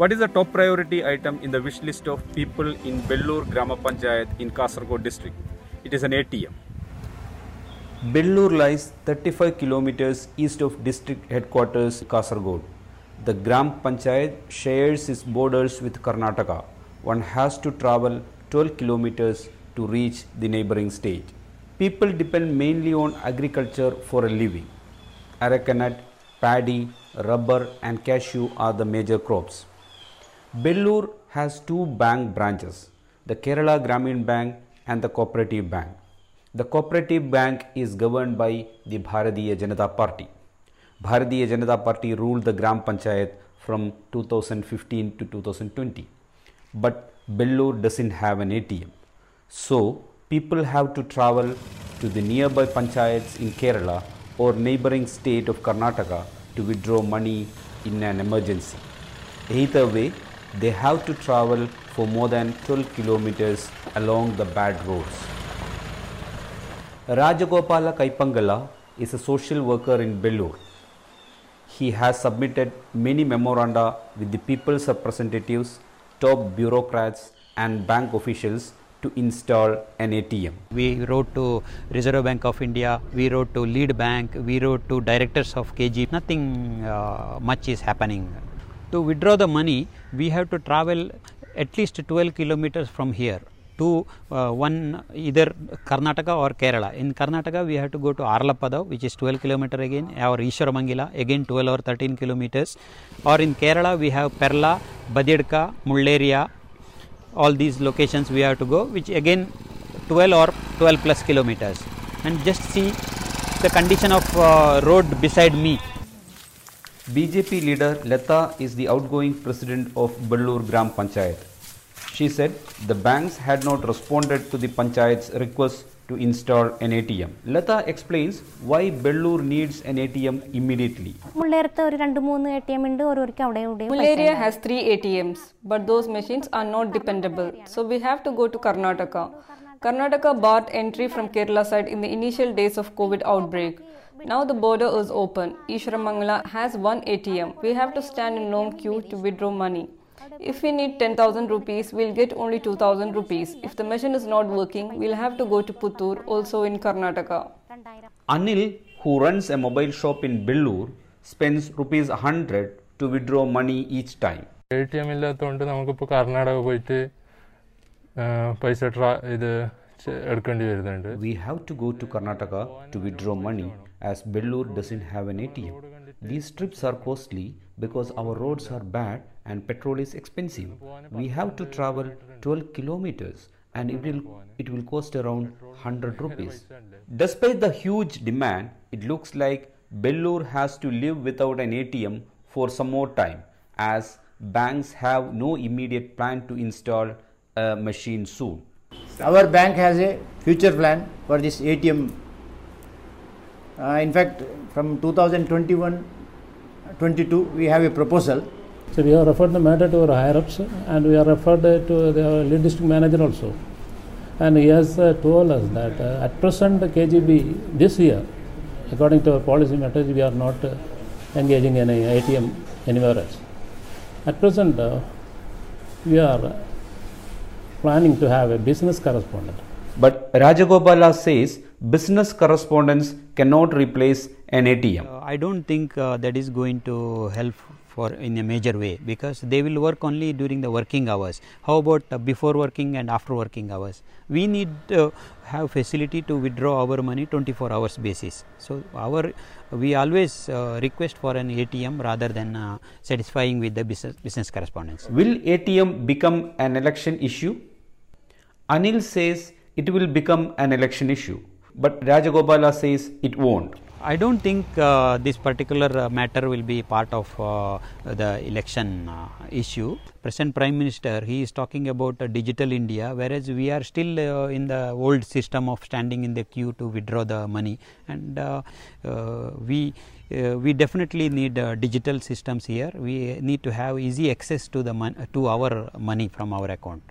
What is the top priority item in the wish list of people in Belloor Grama Panchayat in Kasargod district? It is an ATM. Belloor lies 35 kilometers east of district headquarters Kasargod. The Gram Panchayat shares its borders with Karnataka. One has to travel 12 kilometers to reach the neighboring state. People depend mainly on agriculture for a living. Arecanut, paddy, rubber and cashew are the major crops. Belloor has two bank branches, the Kerala Gramin Bank and the Cooperative Bank. The Cooperative Bank is governed by the Bharatiya Janata Party. Bharatiya Janata Party ruled the Gram Panchayat from 2015 to 2020. But Belloor doesn't have an ATM. So, people have to travel to the nearby panchayats in Kerala or neighboring state of Karnataka to withdraw money in an emergency. Either way, they have to travel for more than 12 kilometers along the bad roads. Rajagopala Kaipangala is a social worker in Belloor. He has submitted many memoranda with the people's representatives, top bureaucrats, and bank officials to install an ATM. We wrote to Reserve Bank of India, we wrote to Lead Bank, we wrote to directors of KG. Nothing uh, much is happening. To withdraw the money, we have to travel at least 12 kilometers from here to uh, one either Karnataka or Kerala. In Karnataka, we have to go to Arlapada, which is 12 kilometer again, or Ishwaramangila, again 12 or 13 kilometers. Or in Kerala, we have Perla, Badidka, Mulleria, all these locations we have to go which again 12 or 12 plus kilometers and just see the condition of uh, road beside me BJP leader Lata is the outgoing president of Bellur Gram Panchayat. She said the banks had not responded to the panchayat's request to install an ATM. Lata explains why Bellur needs an ATM immediately. മുള്ളേരത്ത് ഒരു രണ്ട് മൂന്ന് A T M ഉണ്ട് ഓരോർക്ക് അവിടെ ഇവിടെയും Mullaria has three ATMs, but those machines are not dependable, so we have to go to Karnataka. Karnataka barred entry from Kerala side in the initial days of COVID outbreak. Now the border is open. Ishramangala has one ATM. We have to stand in long queue to withdraw money. If we need 10,000 rupees, we'll get only 2,000 rupees. If the machine is not working, we'll have to go to Puttur, also in Karnataka. Anil, who runs a mobile shop in Belloor, spends rupees 100 to withdraw money each time. പൈസ have ഇത് എടുക്കേണ്ടി വരുന്നുണ്ട്. We have to go to Karnataka to withdraw money as Bellur These have an A T M these trips are costly because our roads are bad and petrol is expensive we have to travel twelve kilometres and it will it will cost around 100 rupees. Despite the huge demand it looks like belloor has to live without an atm for some more time as banks have no immediate plan to install a machine soon. Our bank has a future plan for this ATM. Uh, in fact, from 2021 22, we have a proposal. So we have referred the matter to our higher ups and we have referred it to the lead district manager also. And he has uh, told us that uh, at present the KGB this year, according to our policy matters, we are not uh, engaging in any ATM anywhere else. At present, uh, we are uh, planning to have a business correspondent. But Rajagopala says business correspondence cannot replace an ATM. Uh, I don't think uh, that is going to help for in a major way because they will work only during the working hours. How about uh, before working and after working hours? We need to have facility to withdraw our money 24 hours basis. So our we always uh, request for an ATM rather than uh, satisfying with the business business correspondence. Will ATM become an election issue? Anil says it will become an election issue, but Rajagopala says it won't. I don't think uh, this particular uh, matter will be part of uh, the election uh, issue. Present Prime Minister he is talking about uh, digital India, whereas we are still uh, in the old system of standing in the queue to withdraw the money, and we. We definitely need digital systems here. We need to have easy access to the mon- to our money from our account.